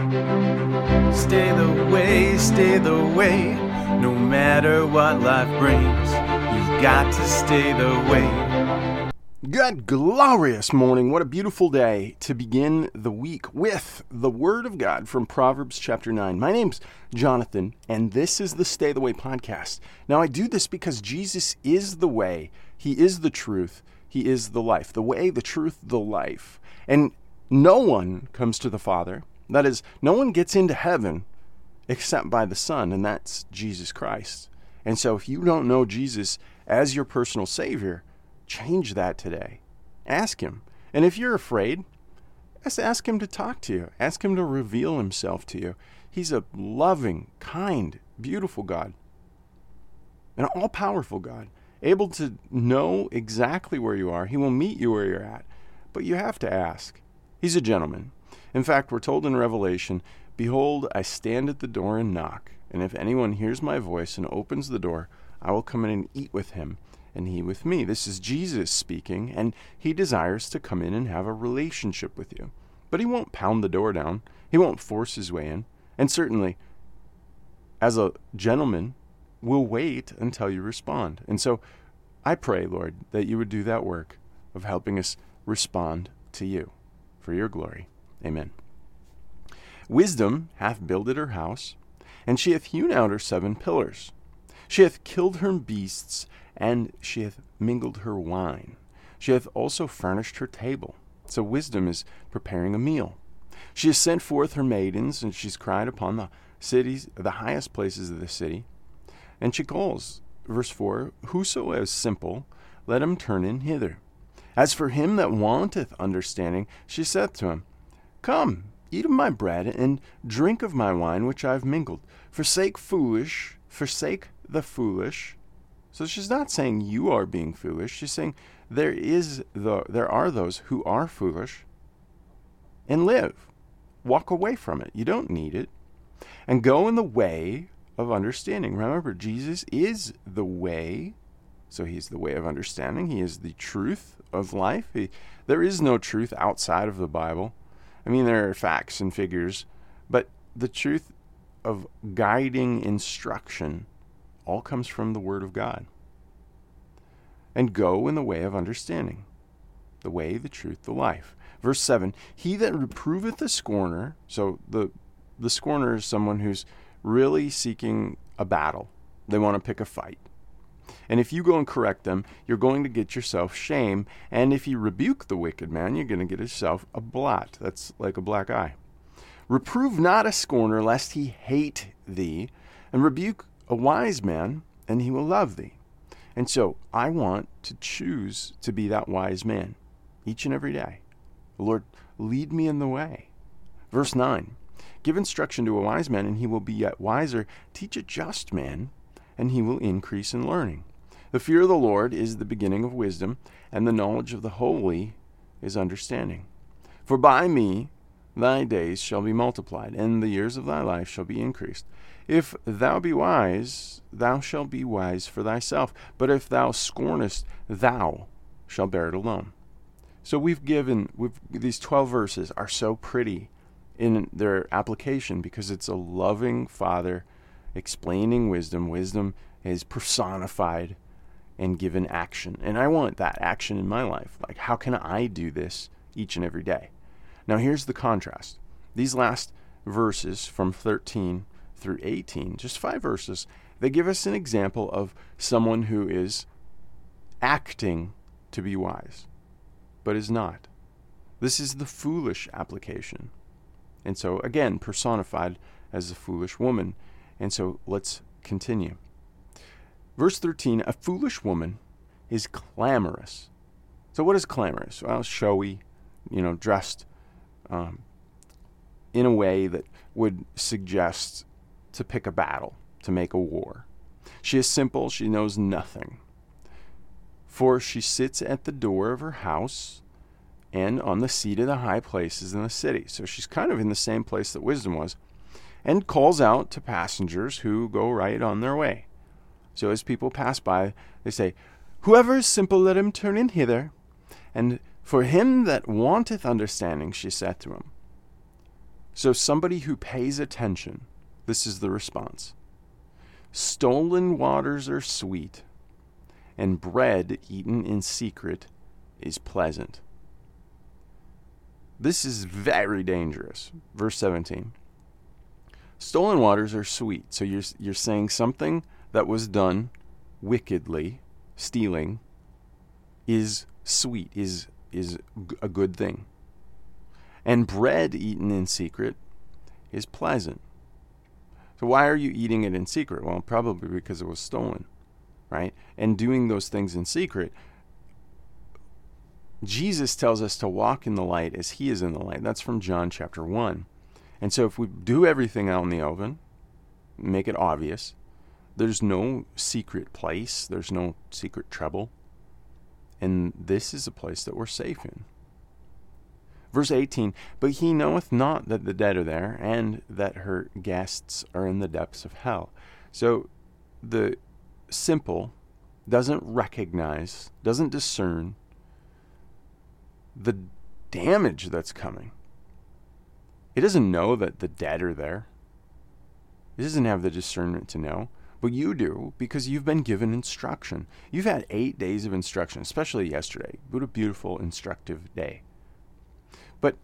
Stay the way, stay the way, no matter what life brings. You've got to stay the way. Good glorious morning. What a beautiful day to begin the week with the Word of God from Proverbs chapter 9. My name's Jonathan, and this is the Stay the Way podcast. Now, I do this because Jesus is the way, He is the truth, He is the life. The way, the truth, the life. And no one comes to the Father. That is, no one gets into heaven except by the Son, and that's Jesus Christ. And so, if you don't know Jesus as your personal Savior, change that today. Ask Him. And if you're afraid, just ask Him to talk to you, ask Him to reveal Himself to you. He's a loving, kind, beautiful God, an all powerful God, able to know exactly where you are. He will meet you where you're at, but you have to ask. He's a gentleman. In fact, we're told in Revelation, Behold, I stand at the door and knock, and if anyone hears my voice and opens the door, I will come in and eat with him, and he with me. This is Jesus speaking, and he desires to come in and have a relationship with you. But he won't pound the door down, he won't force his way in, and certainly, as a gentleman, will wait until you respond. And so I pray, Lord, that you would do that work of helping us respond to you for your glory. Amen. Wisdom hath builded her house, and she hath hewn out her seven pillars. She hath killed her beasts, and she hath mingled her wine. She hath also furnished her table. So wisdom is preparing a meal. She has sent forth her maidens, and she's cried upon the cities, the highest places of the city. And she calls, verse 4 Whoso is simple, let him turn in hither. As for him that wanteth understanding, she saith to him, Come, eat of my bread, and drink of my wine which I have mingled. Forsake foolish, forsake the foolish. So she's not saying you are being foolish. She's saying there is the there are those who are foolish and live. Walk away from it. You don't need it. And go in the way of understanding. Remember, Jesus is the way. So he's the way of understanding. He is the truth of life. He, there is no truth outside of the Bible. I mean, there are facts and figures, but the truth of guiding instruction all comes from the Word of God. And go in the way of understanding the way, the truth, the life. Verse 7 He that reproveth a scorner, so the, the scorner is someone who's really seeking a battle, they want to pick a fight. And if you go and correct them, you're going to get yourself shame. And if you rebuke the wicked man, you're going to get yourself a blot. That's like a black eye. Reprove not a scorner, lest he hate thee, and rebuke a wise man, and he will love thee. And so I want to choose to be that wise man each and every day. Lord, lead me in the way. Verse 9 Give instruction to a wise man, and he will be yet wiser. Teach a just man, and he will increase in learning. The fear of the Lord is the beginning of wisdom, and the knowledge of the holy is understanding. For by me thy days shall be multiplied, and the years of thy life shall be increased. If thou be wise, thou shalt be wise for thyself. But if thou scornest, thou shalt bear it alone. So we've given we've, these twelve verses are so pretty in their application because it's a loving father explaining wisdom. Wisdom is personified and given action. And I want that action in my life. Like, how can I do this each and every day? Now, here's the contrast. These last verses from 13 through 18, just five verses, they give us an example of someone who is acting to be wise, but is not. This is the foolish application. And so, again, personified as a foolish woman. And so, let's continue. Verse 13 A foolish woman is clamorous. So, what is clamorous? Well, showy, you know, dressed um, in a way that would suggest to pick a battle, to make a war. She is simple, she knows nothing. For she sits at the door of her house and on the seat of the high places in the city. So she's kind of in the same place that wisdom was, and calls out to passengers who go right on their way. So as people pass by, they say, Whoever is simple, let him turn in hither. And for him that wanteth understanding, she said to him. So, somebody who pays attention, this is the response Stolen waters are sweet, and bread eaten in secret is pleasant. This is very dangerous. Verse 17. Stolen waters are sweet. So you're, you're saying something that was done wickedly, stealing, is sweet, is, is a good thing. And bread eaten in secret is pleasant. So why are you eating it in secret? Well, probably because it was stolen, right? And doing those things in secret. Jesus tells us to walk in the light as he is in the light. That's from John chapter 1. And so if we do everything out in the oven, make it obvious, there's no secret place, there's no secret trouble. And this is a place that we're safe in. Verse 18 But he knoweth not that the dead are there, and that her guests are in the depths of hell. So the simple doesn't recognize, doesn't discern the damage that's coming. It doesn't know that the dead are there. He doesn't have the discernment to know. But you do because you've been given instruction. You've had eight days of instruction, especially yesterday. What a beautiful, instructive day. But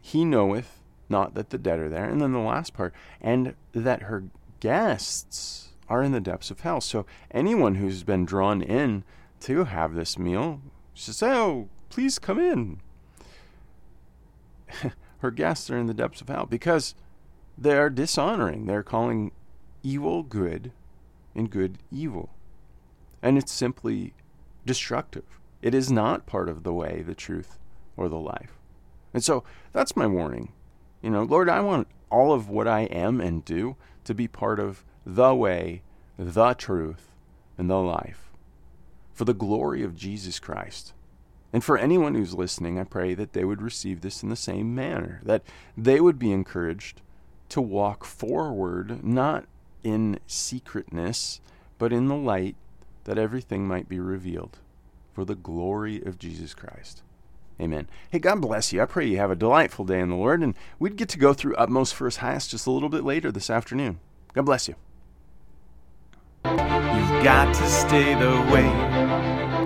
he knoweth not that the dead are there. And then the last part, and that her guests are in the depths of hell. So anyone who's been drawn in to have this meal should say, Oh, please come in. Her guests are in the depths of hell because they are dishonoring. They're calling evil good and good evil. And it's simply destructive. It is not part of the way, the truth, or the life. And so that's my warning. You know, Lord, I want all of what I am and do to be part of the way, the truth, and the life for the glory of Jesus Christ. And for anyone who's listening, I pray that they would receive this in the same manner, that they would be encouraged to walk forward, not in secretness, but in the light, that everything might be revealed for the glory of Jesus Christ. Amen. Hey, God bless you. I pray you have a delightful day in the Lord, and we'd get to go through Utmost for His Highest just a little bit later this afternoon. God bless you. You've got to stay the way